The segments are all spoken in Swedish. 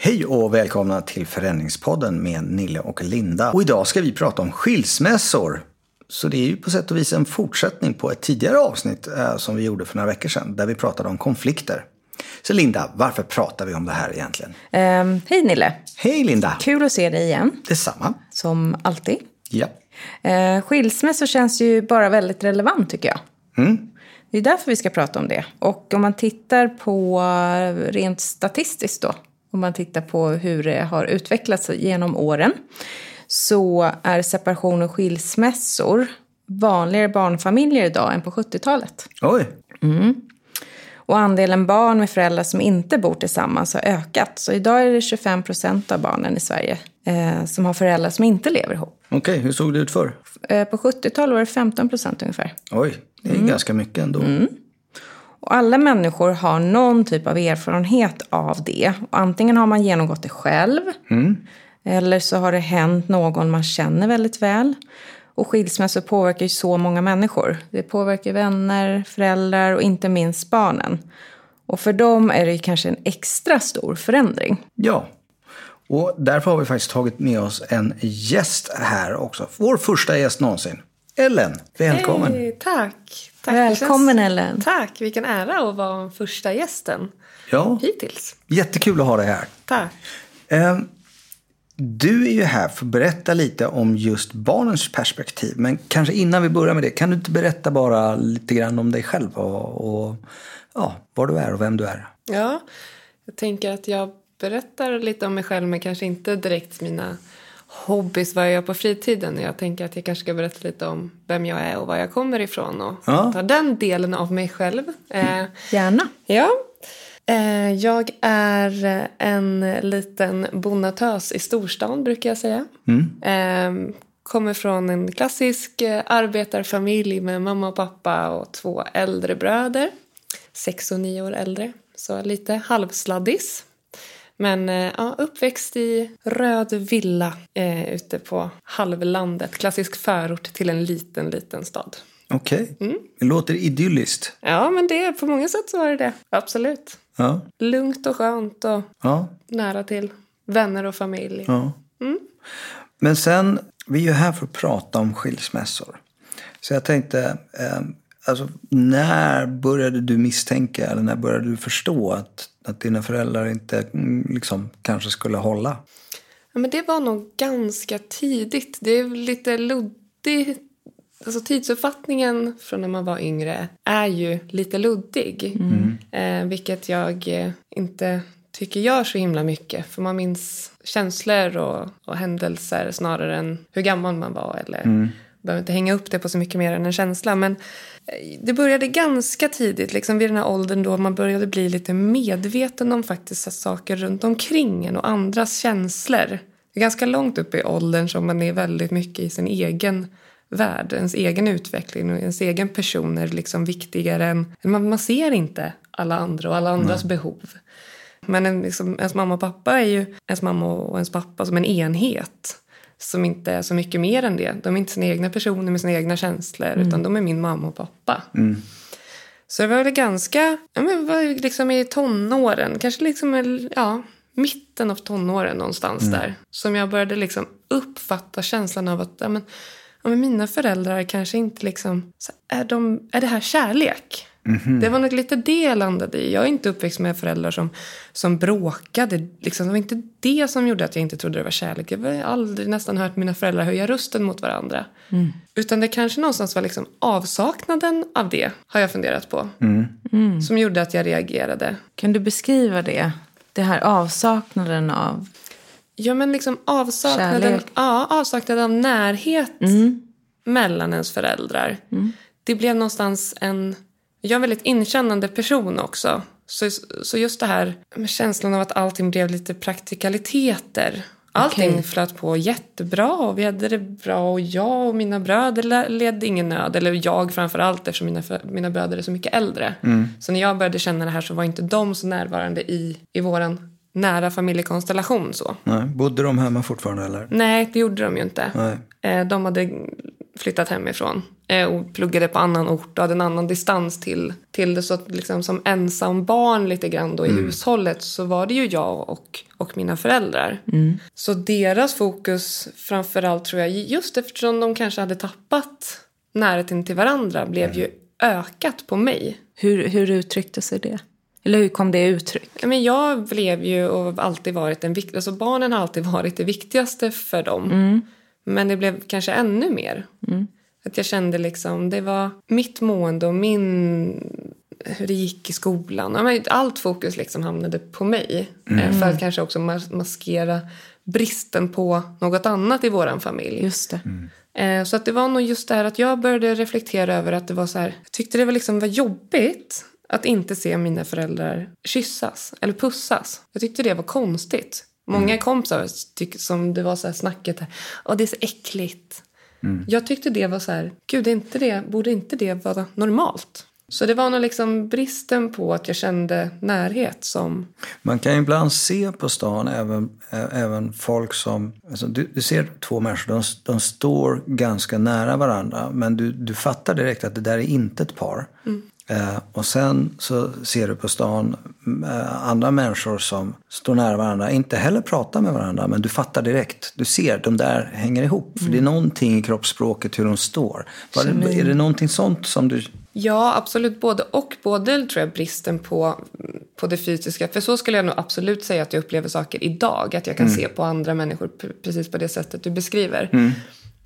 Hej och välkomna till Förändringspodden med Nille och Linda. Och idag ska vi prata om skilsmässor. Så det är ju på sätt och vis en fortsättning på ett tidigare avsnitt eh, som vi gjorde för några veckor sedan. Där vi pratade om konflikter. Så Linda, varför pratar vi om det här egentligen? Um, hej Nille! Hej Linda! Kul att se dig igen. Detsamma. Som alltid. Ja. Uh, skilsmässor känns ju bara väldigt relevant tycker jag. Mm. Det är därför vi ska prata om det. Och om man tittar på rent statistiskt då. Om man tittar på hur det har utvecklats genom åren. Så är separation och skilsmässor vanligare barnfamiljer idag än på 70-talet. Oj. Mm. Och andelen barn med föräldrar som inte bor tillsammans har ökat. Så idag är det 25 procent av barnen i Sverige eh, som har föräldrar som inte lever ihop. Okej, okay, hur såg det ut förr? Eh, på 70-talet var det 15 procent ungefär. Oj, det är mm. ganska mycket ändå. Mm. Och alla människor har någon typ av erfarenhet av det. Och antingen har man genomgått det själv. Mm. Eller så har det hänt någon man känner väldigt väl. Och skilsmässor påverkar ju så många människor. Det påverkar vänner, föräldrar och inte minst barnen. Och för dem är det kanske en extra stor förändring. Ja, och därför har vi faktiskt tagit med oss en gäst här också. Vår första gäst någonsin. Ellen, välkommen. Hey, tack. Tack. Välkommen Ellen. Tack, vilken ära att vara första gästen ja. hittills. Jättekul att ha dig här. Tack. Um, du är ju här för att berätta lite om just barnens perspektiv. Men kanske innan vi börjar med det, kan du inte berätta bara lite grann om dig själv och, och ja, var du är och vem du är? Ja, jag tänker att jag berättar lite om mig själv men kanske inte direkt mina hobbys, vad jag gör på fritiden. Jag tänker att jag kanske ska berätta lite om vem jag är och var jag kommer ifrån och ja. ta den delen av mig själv. Eh, Gärna. Ja, Eh, jag är en liten bonnatös i storstan brukar jag säga. Mm. Kommer från en klassisk eh, arbetarfamilj med mamma och pappa och två äldre bröder. Sex och nio år äldre, så lite halvsladdis. Men eh, ja, uppväxt i röd villa eh, ute på halvlandet. Klassisk förort till en liten, liten stad. Okej, okay. mm. det låter idylliskt. Ja, men det, på många sätt så var det det. Absolut. Ja. Lugnt och skönt och ja. nära till vänner och familj. Ja. Mm. Men sen, vi är ju här för att prata om skilsmässor. Så jag tänkte, eh, alltså, när började du misstänka eller när började du förstå att, att dina föräldrar inte mm, liksom, kanske skulle hålla? Ja, men det var nog ganska tidigt. Det är lite luddigt Alltså tidsuppfattningen från när man var yngre är ju lite luddig. Mm. Eh, vilket jag eh, inte tycker gör så himla mycket. För man minns känslor och, och händelser snarare än hur gammal man var. Eller mm. Behöver inte hänga upp det på så mycket mer än en känsla. Men eh, det började ganska tidigt, liksom vid den här åldern då man började bli lite medveten om faktiskt saker runt omkring en och andras känslor. Det är ganska långt upp i åldern som man är väldigt mycket i sin egen värld, ens egen utveckling och ens egen person är liksom viktigare än... Man, man ser inte alla andra och alla andras mm. behov. Men en, liksom, ens mamma och pappa är ju ens mamma och ens pappa som en enhet som inte är så mycket mer än det. De är inte sina egna personer med sina egna känslor mm. utan de är min mamma och pappa. Mm. Så det var väl ganska, ja men var liksom i tonåren, kanske liksom ja, mitten av tonåren någonstans mm. där. Som jag började liksom uppfatta känslan av att ja, men, ja, men mina föräldrar kanske inte liksom, så är, de, är det här kärlek? Mm -hmm. Det var nog lite det jag landade i. Jag är inte uppväxt med föräldrar som, som bråkade. Liksom, det var inte det som gjorde att jag inte trodde det var kärlek. Jag har aldrig nästan hört mina föräldrar höja rösten mot varandra. Mm. Utan det kanske någonstans var liksom avsaknaden av det, har jag funderat på. Mm. Mm. Som gjorde att jag reagerade. Kan du beskriva det? Det här avsaknaden av Ja, men liksom avsaknaden, ja, avsaknaden av närhet mm. mellan ens föräldrar. Mm. Det blev någonstans en... Jag är en väldigt inkännande person också. Så, så just det här med känslan av att allting blev lite praktikaliteter. Allting okay. flöt på jättebra och vi hade det bra och jag och mina bröder ledde ingen nöd. Eller jag framför allt eftersom mina, mina bröder är så mycket äldre. Mm. Så när jag började känna det här så var inte de så närvarande i, i våran nära familjekonstellation. Så. Nej. Bodde de hemma fortfarande eller? Nej, det gjorde de ju inte. Nej. Eh, de hade flyttat hemifrån och pluggade på annan ort och hade en annan distans till, till det. Så att liksom som ensam barn lite grann då i hushållet så var det ju jag och, och mina föräldrar. Så deras fokus framförallt tror jag, just eftersom de kanske hade tappat närheten till varandra, blev ju ökat på mig. Hur, hur uttryckte sig det? Eller hur kom det uttryck? Ja, Men jag blev ju och alltid varit den viktigaste, alltså barnen har alltid varit det viktigaste för dem. Men det blev kanske ännu mer. Att jag kände liksom, det var mitt mående och min, hur det gick i skolan. Allt fokus liksom hamnade på mig. Eh, För att kanske också mas- maskera bristen på något annat i våran familj. Just det. Eh, Så att det var nog just det här att jag började reflektera över att det var så här, jag tyckte det var liksom var jobbigt att inte se mina föräldrar kyssas eller pussas. Jag tyckte det var konstigt. Många kompisar tyck, som det var så här snacket här, och det är så äckligt. Jag tyckte det var så här, gud inte det, borde inte det vara normalt? Så det var nog liksom bristen på att jag kände närhet som... Man kan ibland se på stan även, även folk som... Alltså du, du ser två människor, de, de står ganska nära varandra men du, du fattar direkt att det där är inte ett par. Eh, och sen så ser du på stan eh, andra människor som står nära varandra, inte heller pratar med varandra men du fattar direkt. Du ser, de där hänger ihop. För det är någonting i kroppsspråket hur de står. Var är det någonting sånt som du... Ja, absolut. Både och. Både tror jag bristen på, på det fysiska. För så skulle jag nog absolut säga att jag upplever saker idag. Att jag kan se på andra människor precis på det sättet du beskriver.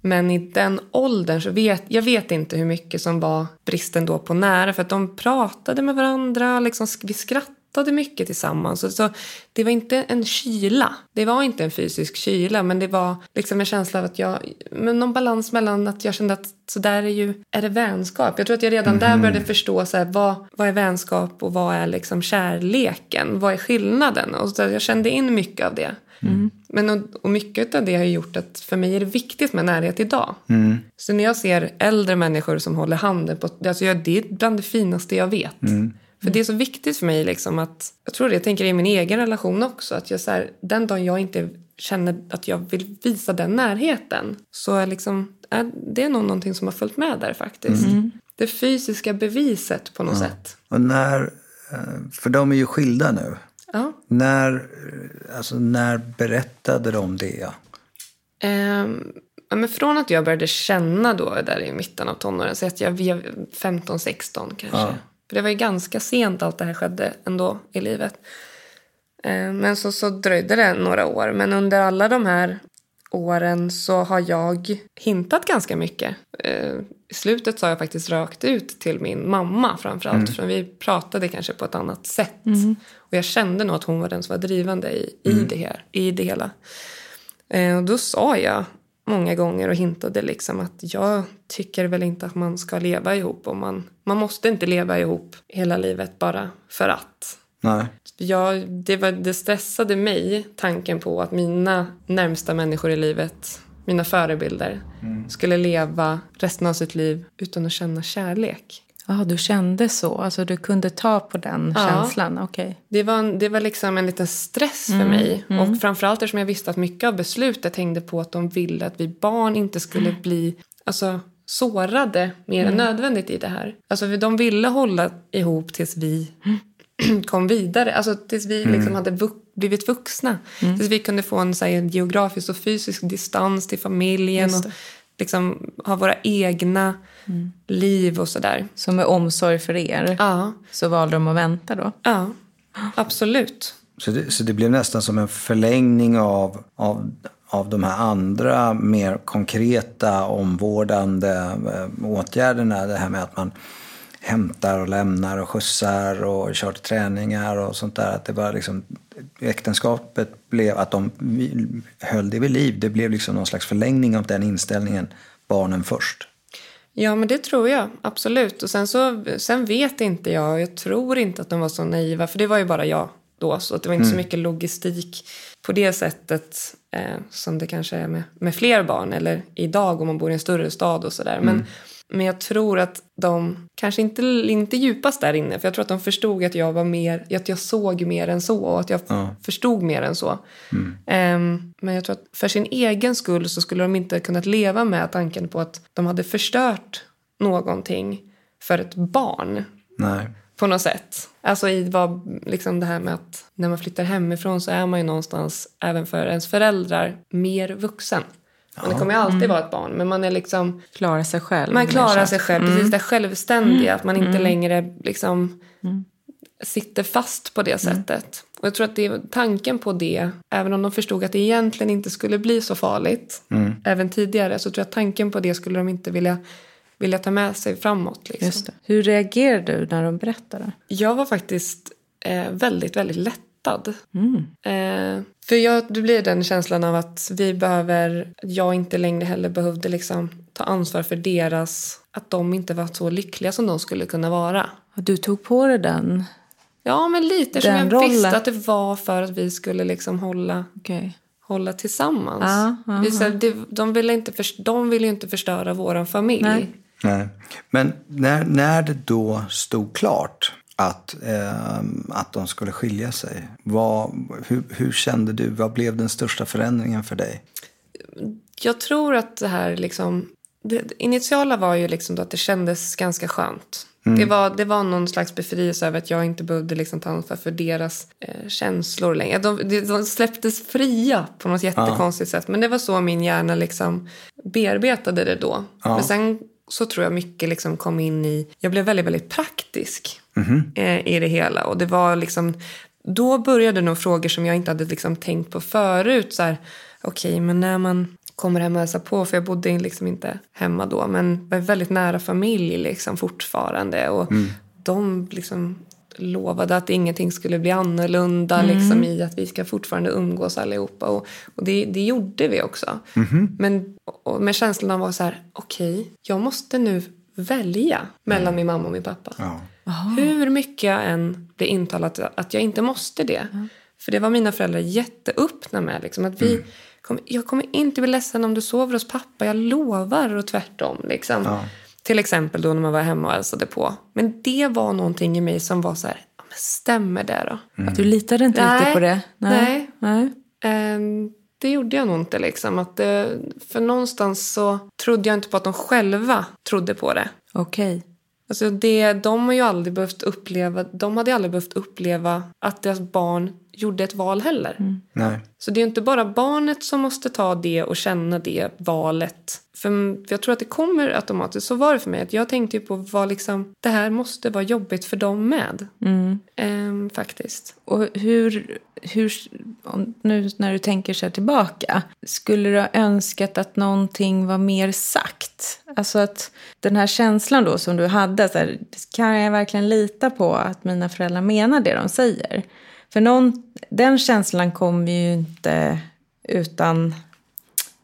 Men i den åldern så vet jag vet inte hur mycket som var bristen då på nära. För att de pratade med varandra, liksom, vi skrattade mycket tillsammans. Så, så det var inte en kyla. Det var inte en fysisk kyla, men det var liksom en känsla av att jag... Men någon balans mellan att jag kände att så där är ju... Är det vänskap? Jag tror att jag redan där började förstå så här, vad, vad är vänskap och vad är liksom kärleken? Vad är skillnaden? Och så jag kände in mycket av det. Men och, och mycket av det har gjort att för mig är det viktigt med närhet idag. Så när jag ser äldre människor som håller handen på... Alltså jag, det är bland det finaste jag vet. För det är så viktigt för mig liksom att... Jag tror det, jag tänker i min egen relation också. Att jag så här, den dagen jag inte känner att jag vill visa den närheten så är liksom, är, det är nog någonting som har följt med där faktiskt. Det fysiska beviset på något sätt. Och när, eh, för de är ju skilda nu. Ja. När, alltså, när berättade de det? Ja, men från att jag började känna då där i mitten av tonåren, så att jag var 15-16 kanske. För det var ju ganska sent allt det här skedde ändå i livet. Ehm, men så, så dröjde det några år. Men under alla de här åren så har jag hintat ganska mycket. Ehm, I slutet sa jag faktiskt rakt ut till min mamma framförallt. För vi pratade kanske på ett annat sätt. Och jag kände nog att hon var den som var drivande i, i, det, här, i det hela. Eh, och då sa jag många gånger och hintade liksom att jag tycker väl inte att man ska leva ihop. Och man, man måste inte leva ihop hela livet bara för att. Nej. Jag, det, var, det stressade mig, tanken på att mina närmsta människor i livet, mina förebilder, skulle leva resten av sitt liv utan att känna kärlek. Ja, du kände så? Alltså du kunde ta på den Ja. känslan? Okej. Det var, en- det var liksom en liten stress för mig. Och framförallt eftersom jag visste att mycket av beslutet hängde på att de ville att vi barn inte skulle bli alltså, sårade mer än nödvändigt i det här. Alltså de ville hålla ihop tills vi kom vidare. Alltså tills vi liksom hade vux- blivit vuxna. Tills vi kunde få en så här, geografisk och fysisk distans till familjen. Och liksom ha våra egna liv och sådär. Så med omsorg för er Ja, så valde de att vänta då? ja. Absolut. Så det, så det blev nästan som en förlängning av, av, av de här andra mer konkreta omvårdande eh, åtgärderna. Det här med att man hämtar och lämnar och skjutsar och kör till träningar och sånt där. Att det var liksom, äktenskapet blev att de höll det vid liv. Det blev liksom någon slags förlängning av den inställningen. Barnen först. Ja, men det tror jag. Absolut. Och sen, så, sen vet inte jag. Jag tror inte att de var så naiva. För det var ju bara jag då. Så att det var inte så mycket logistik på det sättet eh, som det kanske är med, med fler barn. Eller idag om man bor i en större stad och sådär. Men, men jag tror att de, kanske inte, inte djupast där inne. För jag tror att de förstod att jag var mer, att jag såg mer än så. Och att jag förstod mer än så. Ehm, men jag tror att för sin egen skull så skulle de inte kunnat leva med tanken på att de hade förstört någonting för ett barn Nej. på något sätt. Alltså i vad, liksom det här med att när man flyttar hemifrån så är man ju någonstans, även för ens föräldrar, mer vuxen. Men det kommer ju alltid vara ett barn, men man är liksom... Klara sig själv. Man klarar sig själv, precis det självständiga. Att man inte längre liksom sitter fast på det sättet. Och jag tror att det tanken på det, även om de förstod att det egentligen inte skulle bli så farligt, även tidigare, så tror jag att tanken på det skulle de inte vilja, vilja ta med sig framåt. Liksom. Just det. Hur reagerade du när de berättade? Jag var faktiskt eh, väldigt, väldigt lättad. Eh, för jag, det blir den känslan av att vi behöver, jag inte längre heller behövde liksom ta ansvar för deras, att de inte var så lyckliga som de skulle kunna vara. Och Du tog på dig den? Ja, men lite som Den jag rollen. visste att det var för att vi skulle liksom hålla, Okej. hålla tillsammans. Ja, vi, så, det, de, ville inte förs- de ville ju inte förstöra vår familj. Nej. Nej. Men när, när det då stod klart att, eh, att de skulle skilja sig, vad, hur, hur kände du? Vad blev den största förändringen för dig? Jag tror att det här liksom... Det, initiala var ju liksom att det kändes ganska skönt. Det, var, det var någon slags befrielse över att jag inte behövde liksom ta ansvar för deras eh, känslor längre. De, de, släpptes fria på något jättekonstigt sätt. Men det var så min hjärna liksom bearbetade det då. Men sen så tror jag mycket liksom kom in i... Jag blev väldigt, väldigt praktisk eh, i det hela. Och det var liksom... Då började nog frågor som jag inte hade liksom tänkt på förut. Så här, Okej, men när man kommer hem och hälsar på, för jag bodde liksom inte hemma då, men var väldigt nära familj liksom fortfarande. Och de liksom lovade att ingenting skulle bli annorlunda liksom, i att vi ska fortfarande umgås allihopa. Och, och det, det gjorde vi också. Men och med känslan av att så här, okej, jag måste nu välja mellan min mamma och min pappa. Ja. Hur mycket jag än blir intalat att jag inte måste det. För det var mina föräldrar jätteöppna med. Liksom, att vi kom, jag kommer inte bli ledsen om du sover hos pappa, jag lovar. Och tvärtom. Liksom. Till exempel då när man var hemma och hälsade på. Men det var någonting i mig som var så här, "Ja, men stämmer det då? Att du litade inte Nej. riktigt på det? Nej. Nej. Ehm, det gjorde jag nog inte. Liksom. Att det, för någonstans så trodde jag inte på att de själva trodde på det. Okej. Alltså det, de har ju aldrig behövt uppleva, de hade aldrig behövt uppleva att deras barn gjorde ett val heller. Nej. Så det är inte bara barnet som måste ta det och känna det valet. För, jag tror att det kommer automatiskt. Så var det för mig. Att jag tänkte ju på vad liksom, det här måste vara jobbigt för dem med. Ehm, faktiskt. Och hur, hur, nu när du tänker så här tillbaka, skulle du ha önskat att någonting var mer sagt? Alltså att den här känslan då som du hade, så här, kan jag verkligen lita på att mina föräldrar menar det de säger? För någon, den känslan kommer ju inte utan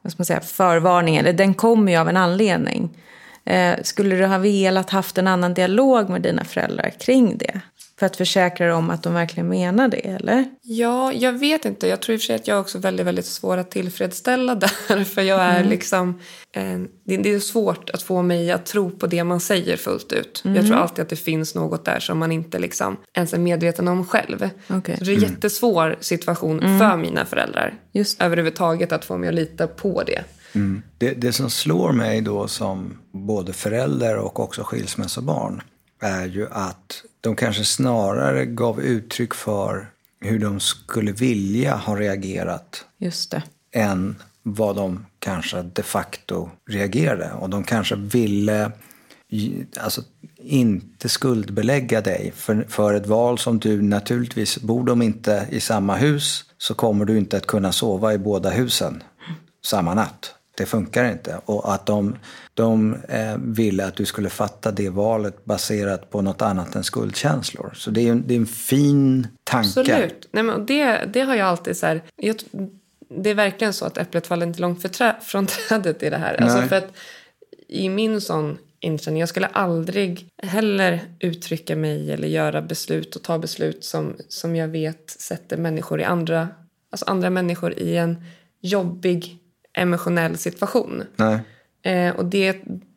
vad ska man säga, förvarning, eller den kommer ju av en anledning. Eh, skulle du ha velat haft en annan dialog med dina föräldrar kring det? För att försäkra dig om att de verkligen menar det, eller? Ja, jag vet inte. Jag tror i och för sig att jag är också väldigt, väldigt svår att tillfredsställa där. För jag är liksom... Eh, det, det är svårt att få mig att tro på det man säger fullt ut. Jag tror alltid att det finns något där som man inte liksom ens är medveten om själv. Okej. Så det är en jättesvår situation för mina föräldrar. Just. Överhuvudtaget att få mig att lita på det. Det, det som slår mig då som både förälder och också skilsmässobarn är ju att de kanske snarare gav uttryck för hur de skulle vilja ha reagerat Just det. än vad de kanske de facto reagerade. Och de kanske ville alltså, inte skuldbelägga dig för, för ett val som du naturligtvis, bor de inte i samma hus så kommer du inte att kunna sova i båda husen samma natt. Det funkar inte. Och att de, de eh, ville att du skulle fatta det valet baserat på något annat än skuldkänslor. Så det är, en- det är en fin tanke. Absolut. Nej, men det, det har jag alltid så här... Jag, det är verkligen så att äpplet faller inte långt trä, från trädet i det här. Alltså för att i min sån inställning, jag skulle aldrig heller uttrycka mig eller göra beslut och ta beslut som, som jag vet sätter människor i andra, alltså andra människor i en jobbig emotionell situation. Eh, och det,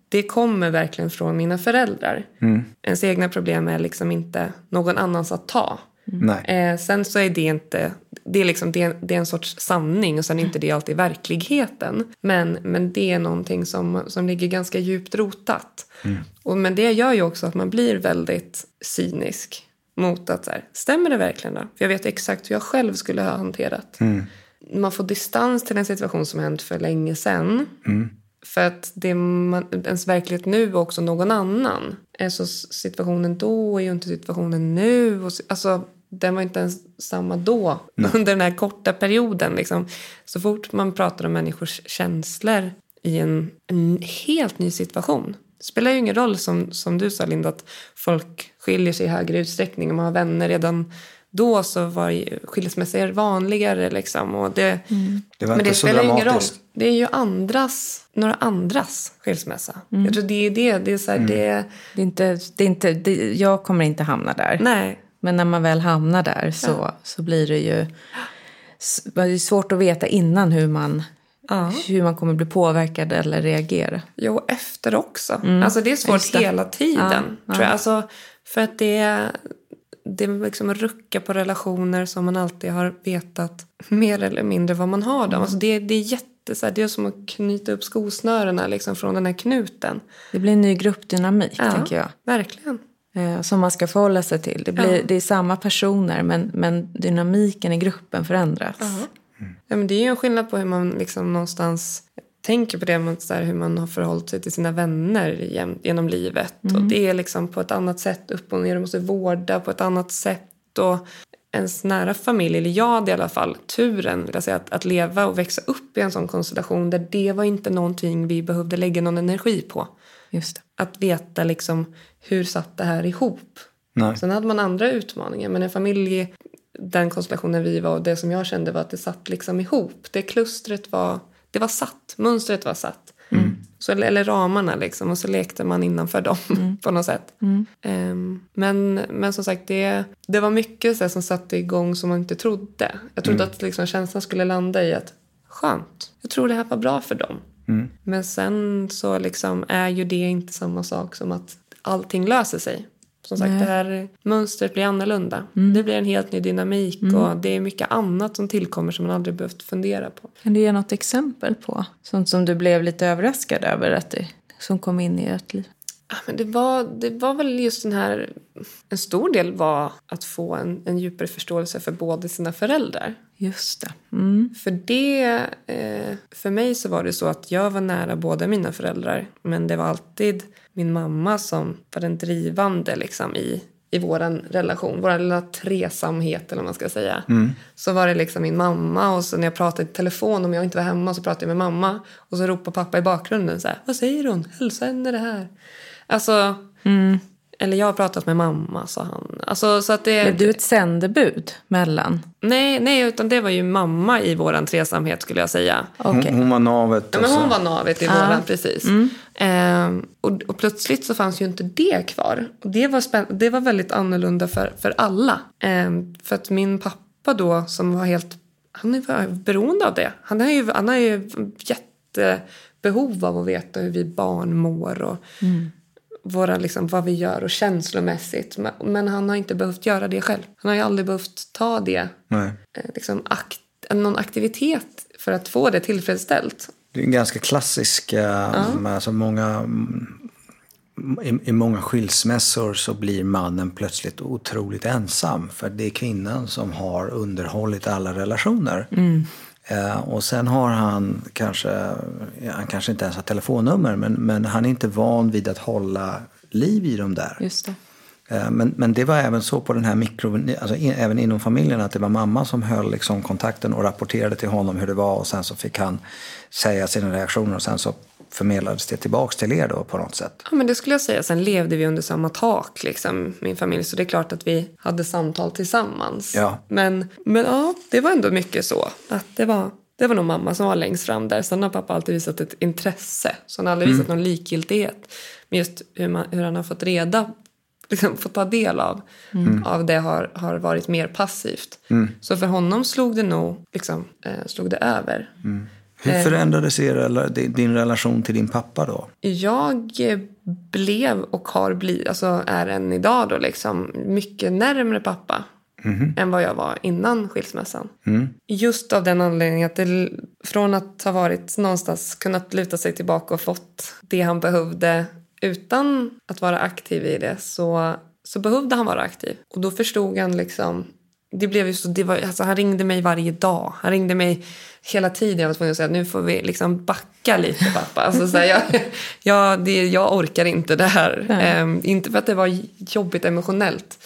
det kommer verkligen från mina föräldrar. Ens egna problem är liksom inte någon annans att ta. Nej. Eh, sen så är det inte... Det är, liksom, det, är, det är en sorts sanning och sen är inte det alltid verkligheten. Men, men det är någonting som, som ligger ganska djupt rotat. Och, men det gör ju också att man blir väldigt cynisk mot att så här, stämmer det verkligen då? För jag vet exakt hur jag själv skulle ha hanterat. Man får distans till en situation som hänt för länge sedan. För att det man, ens verklighet nu är också någon annan. Alltså situationen då är ju inte situationen nu. Och, alltså, den var inte ens samma då, under den här korta perioden. Liksom. Så fort man pratar om människors känslor i en, en helt ny situation. Det spelar ju ingen roll, som, som du sa Linda, att folk skiljer sig i högre utsträckning. Om man har vänner redan då så var skilsmässor vanligare. Liksom, och det, Det var men inte det så spelar ju ingen roll. dramatiskt. Det är ju andras, några andras skilsmässa. Jag tror det är det. Det är så här, det, Det är inte, det är inte, det, jag kommer inte hamna där. nej. Men när man väl hamnar där så, så blir det ju det är svårt att veta innan hur man, Ja. hur man kommer bli påverkad eller reagera. Jo, efter också. Alltså det är svårt Mm. Det. hela tiden. Ja, Tror jag. Alltså, för att det, det är liksom rucka på relationer som man alltid har vetat mer eller mindre vad man har. Dem. Mm. Alltså det, det är jätte, så här, det är som att knyta upp skosnörena liksom, från den här knuten. Det blir en ny gruppdynamik, Ja, tänker jag. Verkligen. Eh, som man ska förhålla sig till. Det, blir, Ja. det är samma personer, men, men dynamiken i gruppen förändras. Ja, men det är ju en skillnad på hur man liksom någonstans tänker på det, mot så här, hur man har förhållit sig till sina vänner genom livet. Och det är liksom på ett annat sätt upp och ner. Du måste vårda på ett annat sätt. Och ens nära familj, eller jag hade i alla fall turen vill jag säga, att, att leva och växa upp i en sån konstellation där det var inte någonting vi behövde lägga någon energi på. Just det. Att veta liksom hur satt det här ihop. Nej. Sen hade man andra utmaningar, men en familj, den konstellationen vi var och det som jag kände var att det satt liksom ihop. Det klustret var, det var satt, mönstret var satt. Så, eller ramarna liksom, och så lekte man innanför dem på något sätt. Ehm, men, men som sagt, det, det var mycket så här, som satte igång som man inte trodde. Jag trodde att liksom, känslan skulle landa i att skönt, jag tror det här var bra för dem. Men sen så liksom är ju det inte samma sak som att allting löser sig. Som sagt, Nej. det här mönstret blir annorlunda. Det blir en helt ny dynamik och det är mycket annat som tillkommer som man aldrig behövt fundera på. Kan du ge något exempel på sånt som du blev lite överraskad över att det, som kom in i ert liv? Ja, men det, var, det var väl just den här... En stor del var att få en, en djupare förståelse för båda sina föräldrar. Just det. Mm. För det, eh, för mig så var det så att jag var nära båda mina föräldrar. Men det var alltid min mamma som var den drivande liksom, i, i vår relation. Vår lilla tresamhet eller vad man ska säga. Så var det liksom min mamma och så när jag pratade i telefon om jag inte var hemma så pratade jag med mamma. Och så ropade pappa i bakgrunden så här. Vad säger hon? Hälsa henne det här. Alltså, eller jag har pratat med mamma sa han. Alltså, så att det, Blev du ett sändebud mellan? Nej, nej, utan det var ju mamma i våran tresamhet skulle jag säga. Okej. Hon, hon var navet. Ja, men hon var navet i våran, precis. Ehm, och, och plötsligt så fanns ju inte det kvar. Och det var, spänn- det var väldigt annorlunda för, för alla. Ehm, för att min pappa då, som var helt... Han är beroende av det. Han har ju, han har ju jättebehov av att veta hur vi barn mår och våra, liksom, vad vi gör och känslomässigt. Men, han har inte behövt göra det själv. Han har ju aldrig behövt ta det, Nej. eh, liksom, akt, någon aktivitet för att få det tillfredsställt. Det är en ganska klassisk, eh, alltså många, mm, i, i många skilsmässor så blir mannen plötsligt otroligt ensam. För det är kvinnan som har underhållit alla relationer. Eh, och sen har han kanske, han kanske inte ens har telefonnummer men, men han är inte van vid att hålla liv i dem där. Just det. Eh, Men, men det var även så på den här mikro, alltså in, även inom familjen att det var mamma som höll liksom kontakten och rapporterade till honom hur det var och sen så fick han säga sina reaktioner och sen så förmedlades det tillbaks till er då på något sätt. Ja, men det skulle jag säga. Sen levde vi under samma tak, liksom, min familj. Så det är klart att vi hade samtal tillsammans. Ja. Men, men ja, det var ändå mycket så. Att det var, det var nog mamma som var längst fram där. Sen har pappa alltid visat ett intresse. Så han har aldrig visat någon likgiltighet. Men just hur, man, hur han har fått reda liksom, fått ta del av, av det har, har varit mer passivt. Så för honom slog det nog liksom, eh, slog det över. Hur förändrades er, din relation till din pappa då? Jag eh, blev och har blivit, alltså är än idag då liksom, mycket närmre pappa. än vad jag var innan skilsmässan. Just av den anledningen att det, från att ha varit någonstans kunnat luta sig tillbaka och fått det han behövde utan att vara aktiv i det så, så behövde han vara aktiv. Och då förstod han liksom det blev ju så, det var, alltså han ringde mig varje dag. Han ringde mig hela tiden. Jag var tvungen att säga nu får vi liksom backa lite pappa. Alltså, så här, jag, jag, det, jag orkar inte det här. Um, inte för att det var jobbigt emotionellt.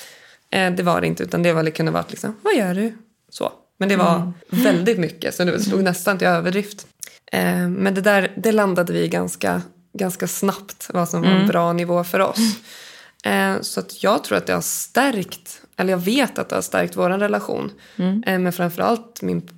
Uh, det var det inte. Utan det var, kunde varit liksom, vad gör du? Så. Men det var mm. väldigt mycket. Så det slog nästan till överdrift. Uh, men det där det landade vi ganska, ganska snabbt. Vad som var en mm. bra nivå för oss. Uh, så att jag tror att det har stärkt eller jag vet att det har stärkt vår relation. Mm. Eh, men framförallt min,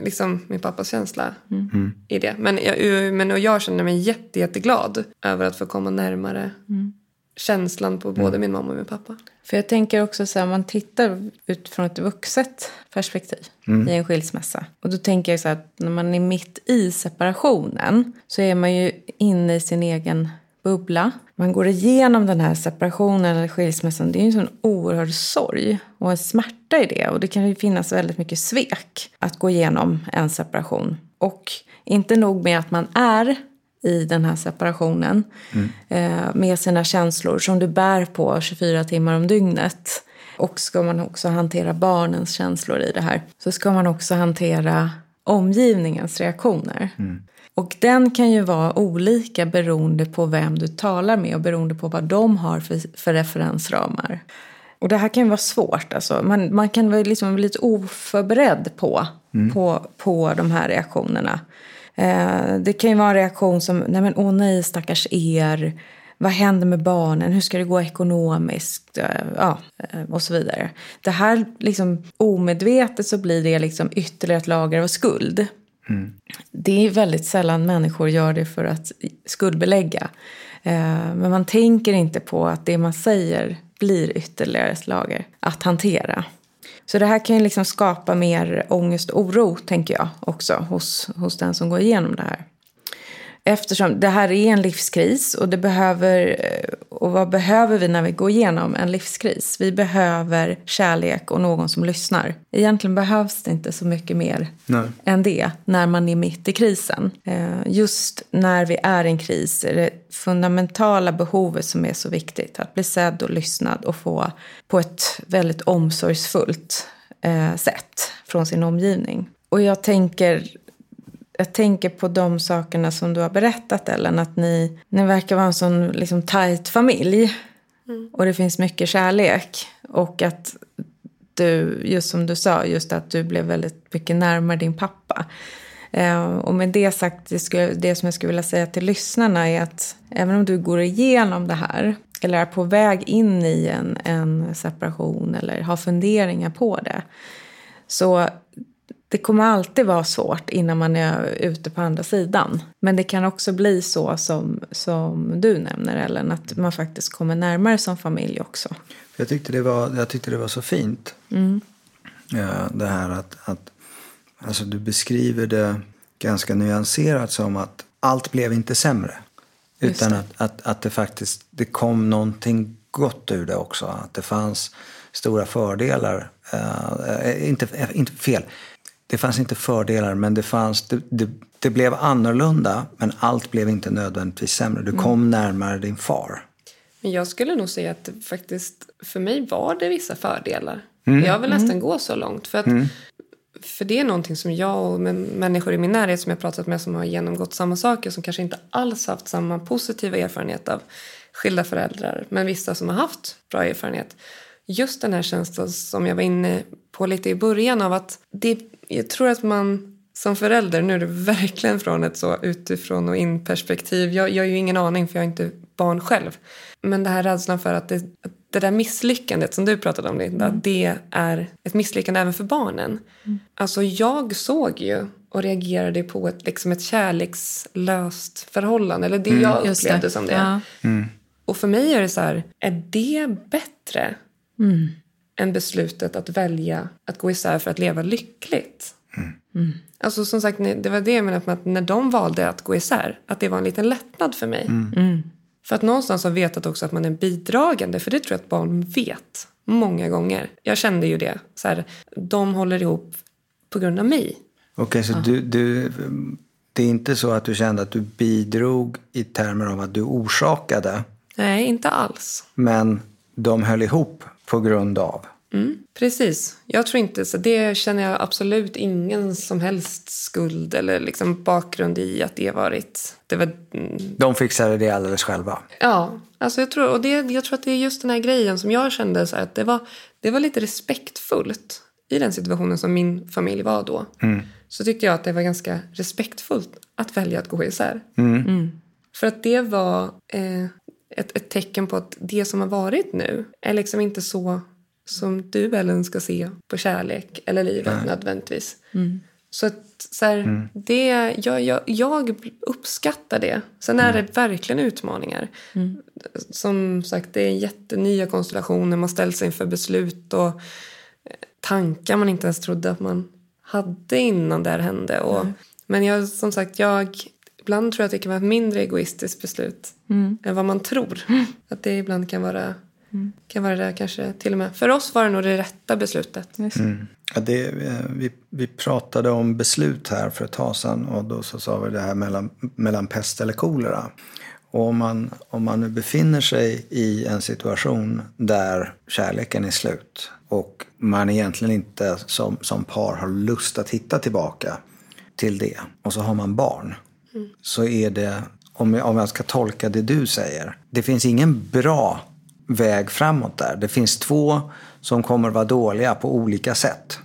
liksom, min pappas känsla mm. i det. Men jag, men och jag känner mig jätte, jätteglad över att få komma närmare mm. känslan på både mm. min mamma och min pappa. För jag tänker också så här, man tittar utifrån ett vuxet perspektiv mm. i en skilsmässa. Och då tänker jag så här, att när man är mitt i separationen så är man ju inne i sin egen bubbla. Man går igenom den här separationen eller skilsmässan. Det är ju en sån oerhörd sorg och en smärta i det. Och det kan ju finnas väldigt mycket svek att gå igenom en separation. Och inte nog med att man är i den här separationen mm. eh, med sina känslor som du bär på 24 timmar om dygnet. Och ska man också hantera barnens känslor i det här så ska man också hantera omgivningens reaktioner. Mm. Och den kan ju vara olika beroende på vem du talar med och beroende på vad de har för, för referensramar. Och det här kan ju vara svårt. Alltså. Man, man kan vara liksom lite oförberedd på, mm. på, på de här reaktionerna. Eh, det kan ju vara en reaktion som, nej men åh nej stackars er. Vad händer med barnen? Hur ska det gå ekonomiskt? Eh, ja, eh, och så vidare. Det här liksom omedvetet så blir det liksom ytterligare ett lager av skuld. Mm. Det är väldigt sällan människor gör det för att skuldbelägga. Eh, men man tänker inte på att det man säger blir ytterligare ett lager att hantera. Så det här kan ju liksom skapa mer ångest och oro, tänker jag, också hos, hos den som går igenom det här. Eftersom det här är en livskris och det behöver, och vad behöver vi när vi går igenom en livskris? Vi behöver kärlek och någon som lyssnar. Egentligen behövs det inte så mycket mer Nej. än det när man är mitt i krisen. Eh, just när vi är i en kris är det fundamentala behovet som är så viktigt. Att bli sedd och lyssnad och få på ett väldigt omsorgsfullt eh, sätt från sin omgivning. Och jag tänker jag tänker på de sakerna som du har berättat Ellen. Att ni, ni verkar vara en sån liksom, tajt familj. Mm. Och det finns mycket kärlek. Och att du, just som du sa, just att du blev väldigt mycket närmare din pappa. Eh, och med det sagt, det, skulle, det som jag skulle vilja säga till lyssnarna är att även om du går igenom det här eller är på väg in i en, en separation eller har funderingar på det. Så det kommer alltid vara svårt innan man är ute på andra sidan. Men det kan också bli så som, som du nämner Ellen, att man faktiskt kommer närmare som familj också. Jag tyckte det var, jag tyckte det var så fint. Mm. Det här att, att alltså du beskriver det ganska nyanserat som att allt blev inte sämre. Utan att, att, att det faktiskt det kom någonting gott ur det också. Att det fanns stora fördelar. Uh, inte, inte fel det fanns inte fördelar, men det, fanns, det, det, det, blev annorlunda. Men allt blev inte nödvändigtvis sämre. Du kom mm. närmare din far. Men jag skulle nog säga att faktiskt, för mig var det vissa fördelar. Mm. Jag vill nästan mm. gå så långt. För, att, mm. för det är någonting som jag och människor i min närhet som jag pratat med som har genomgått samma saker som kanske inte alls haft samma positiva erfarenhet av skilda föräldrar. Men vissa som har haft bra erfarenhet. Just den här känslan som jag var inne på lite i början av att det jag tror att man som förälder, nu är det verkligen från ett så utifrån och in perspektiv. Jag, jag har ju ingen aning för jag är inte barn själv. Men det här rädslan för att det, att det där misslyckandet som du pratade om Linda, mm. det är ett misslyckande även för barnen. Mm. Alltså jag såg ju och reagerade på ett, liksom ett kärlekslöst förhållande. Eller det mm. jag upplevde det. som det. Ja. Mm. Och för mig är det så här, är det bättre? Mm än beslutet att välja att gå isär för att leva lyckligt. Mm. Mm. Alltså som sagt, det var det jag menade med att när de valde att gå isär, att det var en liten lättnad för mig. Mm. mm. För att någonstans ha vetat också att man är bidragande, för det tror jag att barn vet. många gånger. Jag kände ju det. Så här, de håller ihop på grund av mig. Okej, så du, du, det är inte så att du kände att du bidrog i termer av att du orsakade, Nej, inte alls. men de höll ihop på grund av? Mm, precis. Jag tror inte så. Det känner jag absolut ingen som helst skuld eller liksom bakgrund i att det varit... Det var, mm, De fixade det alldeles själva? ja, alltså jag tror, och det, jag tror att det är just den här grejen som jag kände så här, att det var, det var lite respektfullt i den situationen som min familj var då. Så tyckte jag att det var ganska respektfullt att välja att gå isär. För att det var eh, ett, ett tecken på att det som har varit nu är liksom inte så som du Ellen ska se på kärlek eller livet nödvändigtvis. Så att så här, det, jag, jag, jag uppskattar det. Sen är det verkligen utmaningar. Som sagt, det är jättenya konstellationer. Man ställs inför beslut och eh, tankar man inte ens trodde att man hade innan det här hände. Och, Men jag, som sagt, jag, ibland tror jag att det kan vara ett mindre egoistiskt beslut än vad man tror. Att det ibland kan vara, kan vara det kanske till och med. För oss var det nog det rätta beslutet. Ja, det, eh, vi, vi pratade om beslut här för ett tag sedan och då så sa vi det här mellan, mellan pest eller kolera. Och om man, om man nu befinner sig i en situation där kärleken är slut och man egentligen inte som, som par har lust att hitta tillbaka till det och så har man barn så är det, om jag, om jag ska tolka det du säger, det finns ingen bra väg framåt där. Det finns två som kommer vara dåliga på olika sätt.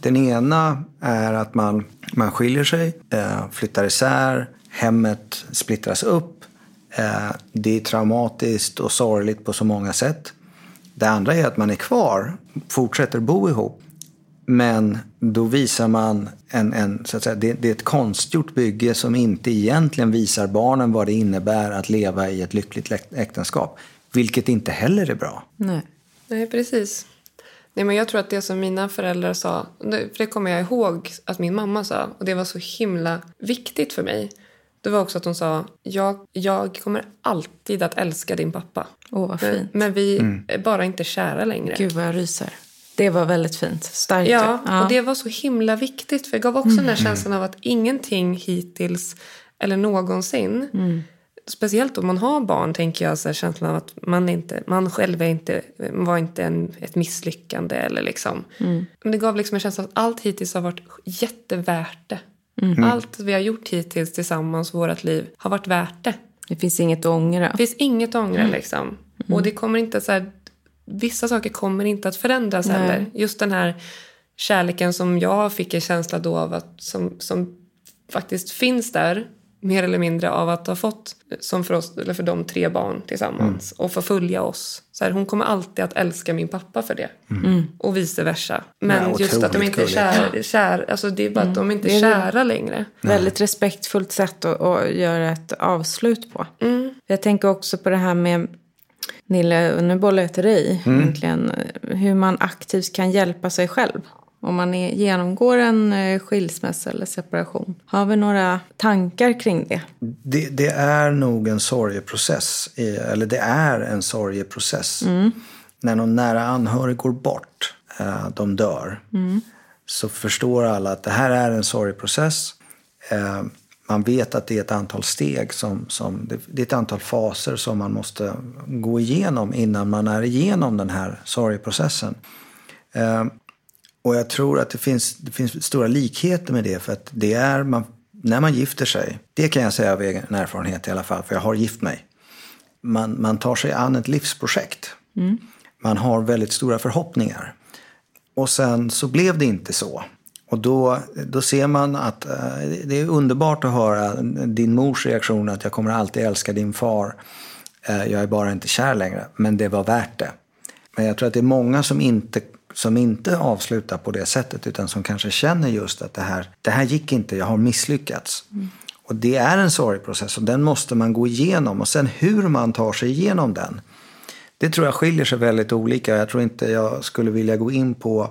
Den ena är att man, man skiljer sig, eh, flyttar isär, hemmet splittras upp. Eh, det är traumatiskt och sorgligt på så många sätt. Det andra är att man är kvar, fortsätter bo ihop. Men då visar man en, en så att säga, det, det är ett konstgjort bygge som inte egentligen visar barnen vad det innebär att leva i ett lyckligt äk- äktenskap. Vilket inte heller är bra. Nej. Nej, precis. Nej, men jag tror att det som mina föräldrar sa, det- för det kommer jag ihåg att min mamma sa, och det var så himla viktigt för mig. Det var också att hon sa, jag, jag kommer alltid att älska din pappa. Åh, vad Men, fint. men vi är bara inte kära längre. Gud vad jag ryser. Det var väldigt fint. Starkt. Ja, och det var så himla viktigt. För det gav också den här känslan av att ingenting hittills eller någonsin Speciellt om man har barn tänker jag så här, känslan av att man, inte, man själv är inte, var inte en, ett misslyckande. Eller liksom. Men det gav liksom en känsla av att allt hittills har varit jättevärt det. Allt vi har gjort hittills tillsammans, vårt liv, har varit värt det. Det finns inget att ångra. Det finns inget att ångra liksom. Och det kommer inte så här, vissa saker kommer inte att förändras Nej. heller. Just den här kärleken som jag fick en känsla då av att som, som faktiskt finns där mer eller mindre av att ha fått som för oss eller för de tre barn tillsammans och få följa oss. Så här, hon kommer alltid att älska min pappa för det. Och vice versa. Men Ja, just att de inte är gulligt. kär, kär alltså det är bara att de inte är kära längre. Väldigt respektfullt sätt att, att göra ett avslut på. Jag tänker också på det här med, Nille, nu bollar jag till dig egentligen, hur man aktivt kan hjälpa sig själv. Om man är, genomgår en eh, skilsmässa eller separation. Har vi några tankar kring det? Det, det är nog en sorgeprocess. Eller det är en sorgeprocess. När någon nära anhörig går bort, eh, de dör. Så förstår alla att det här är en sorgeprocess. Man vet att det är ett antal steg, som, som, det, är ett antal faser som man måste gå igenom innan man är igenom den här sorgeprocessen. Eh, och jag tror att det finns, det finns stora likheter med det. För att det är, man, när man gifter sig, det kan jag säga av egen erfarenhet i alla fall, för jag har gift mig. Man, man tar sig an ett livsprojekt. Man har väldigt stora förhoppningar. Och sen så blev det inte så. Och då, då ser man att eh, det är underbart att höra din mors reaktion att jag kommer alltid älska din far. Eh, jag är bara inte kär längre. Men det var värt det. Men jag tror att det är många som inte, som inte avslutar på det sättet utan som kanske känner just att det här, det här gick inte, jag har misslyckats. Och det är en sorgprocess och den måste man gå igenom. Och sen hur man tar sig igenom den, det tror jag skiljer sig väldigt olika. Jag tror inte jag skulle vilja gå in på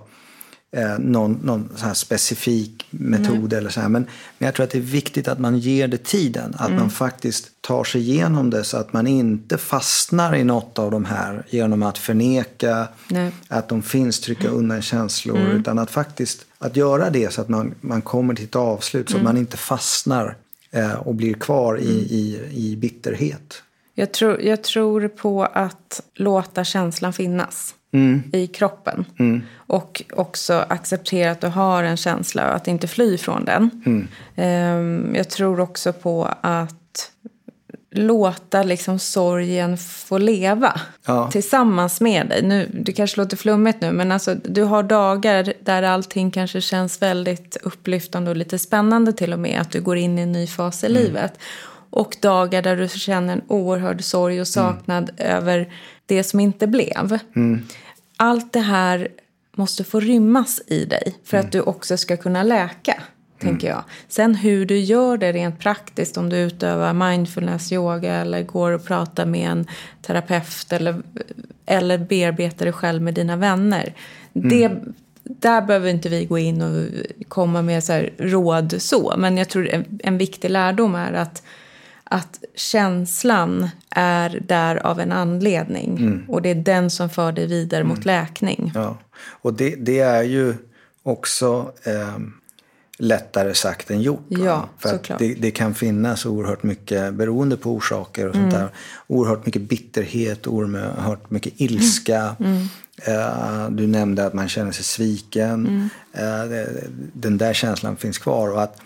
eh, någon, någon specifik metod eller så här. Men, men jag tror att det är viktigt att man ger det tiden. Att man faktiskt tar sig igenom det så att man inte fastnar i något av de här genom att förneka Nej. att de finns, trycka undan känslor. Utan att faktiskt att göra det så att man, man kommer till ett avslut så att man inte fastnar eh, och blir kvar i, i, i bitterhet. Jag tror, jag tror på att låta känslan finnas i kroppen. Och också acceptera att du har en känsla och att inte fly från den. Ehm, Jag tror också på att låta liksom sorgen få leva Ja. tillsammans med dig. Nu, det kanske låter flummigt nu, men alltså, du har dagar där allting kanske känns väldigt upplyftande och lite spännande till och med. Att du går in i en ny fas i livet. Och dagar där du känner en oerhörd sorg och saknad över det som inte blev. Allt det här måste få rymmas i dig för att du också ska kunna läka. Tänker jag. Sen hur du gör det rent praktiskt, om du utövar mindfulness, yoga eller går och pratar med en terapeut eller, eller bearbetar dig själv med dina vänner. Det, där behöver inte vi gå in och komma med så råd så. Men jag tror en, en viktig lärdom är att, att känslan är där av en anledning. Och det är den som för dig vidare mot läkning. Ja. Och det, det är ju också eh, lättare sagt än gjort. Ja, För det, det kan finnas oerhört mycket, beroende på orsaker och sånt Mm. där, oerhört mycket bitterhet, oerhört mycket ilska. Mm. Eh, du nämnde att man känner sig sviken. Mm. Eh, den där känslan finns kvar. Och, att,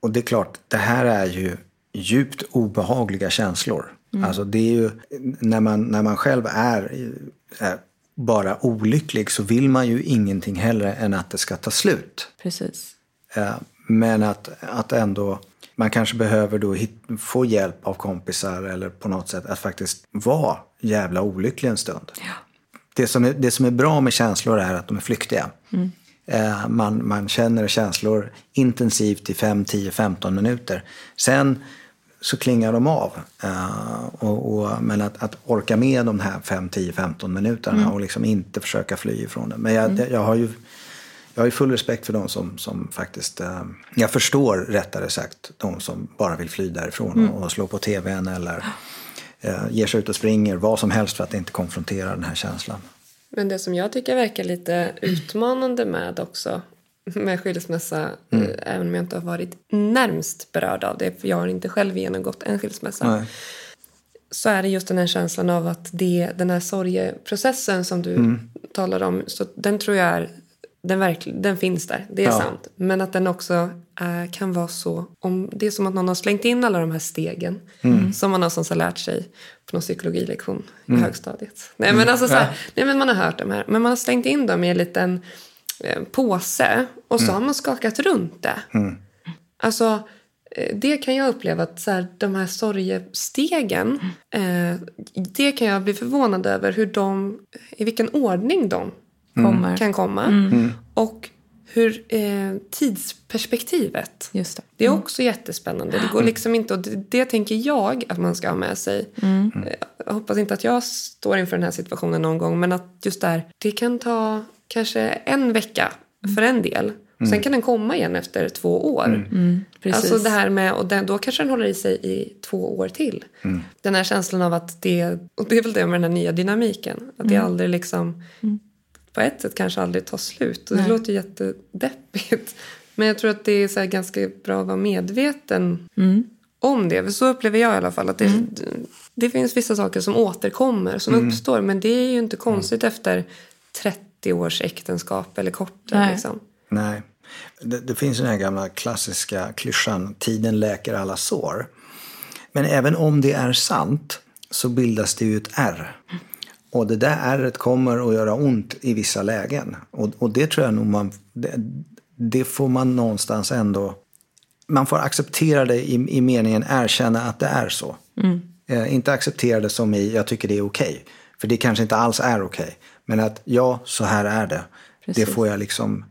och det är klart, det här är ju djupt obehagliga känslor. Mm. Alltså det är ju, när man, när man själv är, är bara olycklig så vill man ju ingenting hellre än att det ska ta slut. Precis. Eh, Men att, att ändå, man kanske behöver då hit, få hjälp av kompisar eller på något sätt att faktiskt vara jävla olycklig en stund. Det, som är, det som är bra med känslor är att de är flyktiga. Eh, Man, man känner känslor intensivt i 5, 10, 15 minuter. Sen så klingar de av. Eh, och, och, men att, att orka med de här 5, 10, 15 minuterna och liksom inte försöka fly ifrån det. Men jag, jag har ju jag har ju full respekt för de som, som faktiskt... Eh, jag förstår rättare sagt de som bara vill fly därifrån och, och slå på tvn eller eh, ger sig ut och springer, vad som helst för att inte konfrontera den här känslan. Men det som jag tycker verkar lite utmanande med också med skilsmässa, eh, även om jag inte har varit närmst berörd av det, för jag har inte själv genomgått en skilsmässa, Nej. så är det just den här känslan av att det, den här sorgeprocessen som du talar om, så den tror jag är, den, verkl, den finns där, det är Ja. sant. Men att den också är, kan vara så, om det är som att någon har slängt in alla de här stegen som man någonstans har lärt sig på någon psykologilektion i högstadiet. Nej men alltså så här, nej men man har hört de här, men man har slängt in dem i en liten påse och så har man skakat runt det. Alltså, eh, det kan jag uppleva att så här, de här sorgestegen, eh, det kan jag bli förvånad över hur de, i vilken ordning de Kommer. kan komma. Och hur eh, tidsperspektivet. Just det. Det är också jättespännande. Det går liksom inte, och det, det tänker jag att man ska ha med sig. Eh, Jag hoppas inte att jag står inför den här situationen någon gång, men att just där, det kan ta kanske en vecka för en del. Och sen kan den komma igen efter två år. Precis. Alltså det här med, och den, då kanske den håller i sig i två år till. Den här känslan av att det, och det är väl det med den här nya dynamiken, att det aldrig liksom, på ett sätt kanske aldrig tar slut. Och det Nej. låter jättedeppigt. Men jag tror att det är så här ganska bra att vara medveten om det. För så upplever jag i alla fall. att det, det finns vissa saker som återkommer, som uppstår. Men det är ju inte konstigt efter 30 års äktenskap eller kortare. Nej. Liksom. Nej. Det, det finns den här gamla klassiska klyschan, tiden läker alla sår. Men även om det är sant så bildas det ju ett R. Och det där ärret kommer att göra ont i vissa lägen. Och, och det tror jag nog man... Det, det får man någonstans ändå... Man får acceptera det i, i meningen erkänna att det är så. Eh, inte acceptera det som i jag tycker det är okej. För det kanske inte alls är okej. Men att ja, så här är det. Det Precis. får jag liksom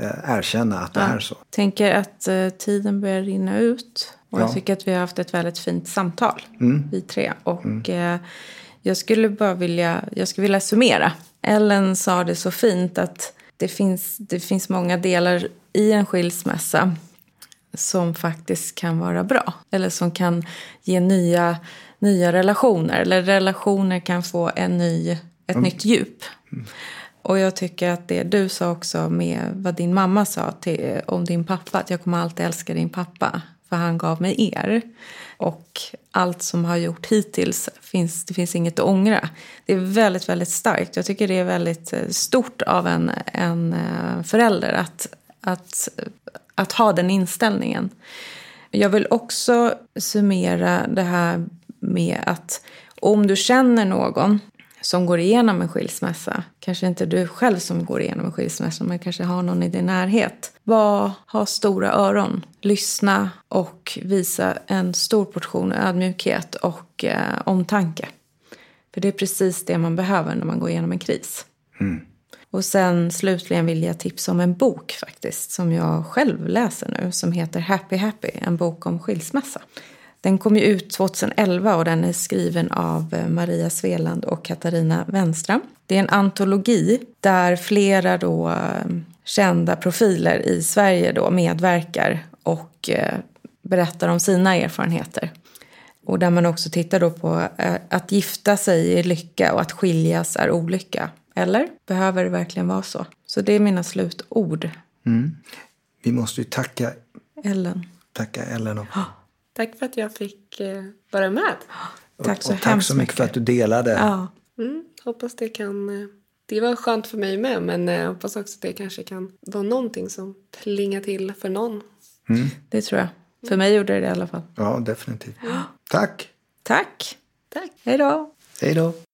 eh, erkänna att det är så. tänker att eh, tiden börjar rinna ut. Och Ja. jag tycker att vi har haft ett väldigt fint samtal, vi tre. Och eh, jag skulle bara vilja, jag skulle vilja summera. Ellen sa det så fint att det finns, det finns många delar i en skilsmässa som faktiskt kan vara bra. Eller som kan ge nya, nya relationer. Eller relationer kan få en ny, ett mm. nytt djup. Och jag tycker att det du sa också med vad din mamma sa till, om din pappa. Att jag kommer alltid älska din pappa. För han gav mig er. Och allt som har gjort hittills, finns, det finns inget att ångra. Det är väldigt, väldigt starkt. Jag tycker det är väldigt eh, stort av en, en eh, förälder att, att, att ha den inställningen. Jag vill också summera det här med att om du känner någon som går igenom en skilsmässa. Kanske inte du själv som går igenom en skilsmässa, men kanske har någon i din närhet. Var, ha stora öron, lyssna och visa en stor portion ödmjukhet och eh, omtanke. För det är precis det man behöver när man går igenom en kris. Mm. Och sen slutligen vill jag tipsa om en bok faktiskt som jag själv läser nu som heter Happy Happy, en bok om skilsmässa. Den kom ju ut 2011 och den är skriven av eh, Maria Sveland och Katarina Wenström. Det är en antologi där flera då eh, kända profiler i Sverige då medverkar och eh, berättar om sina erfarenheter. Och där man också tittar då på att gifta sig är lycka och att skiljas är olycka. Eller? Behöver det verkligen vara så? Så det är mina slutord. Mm. Vi måste ju tacka Ellen. Tacka Ellen och Tack för att jag fick eh, vara med. Tack så och, och tack så mycket för att du delade. Ja. Mm, hoppas det kan... Eh, det var skönt för mig med, men jag hoppas också att det kanske kan vara någonting som plingar till för någon. Mm. Det tror jag. För mig gjorde det det i alla fall. Ja, definitivt. Tack! Tack! Tack! Hej då! Hej då!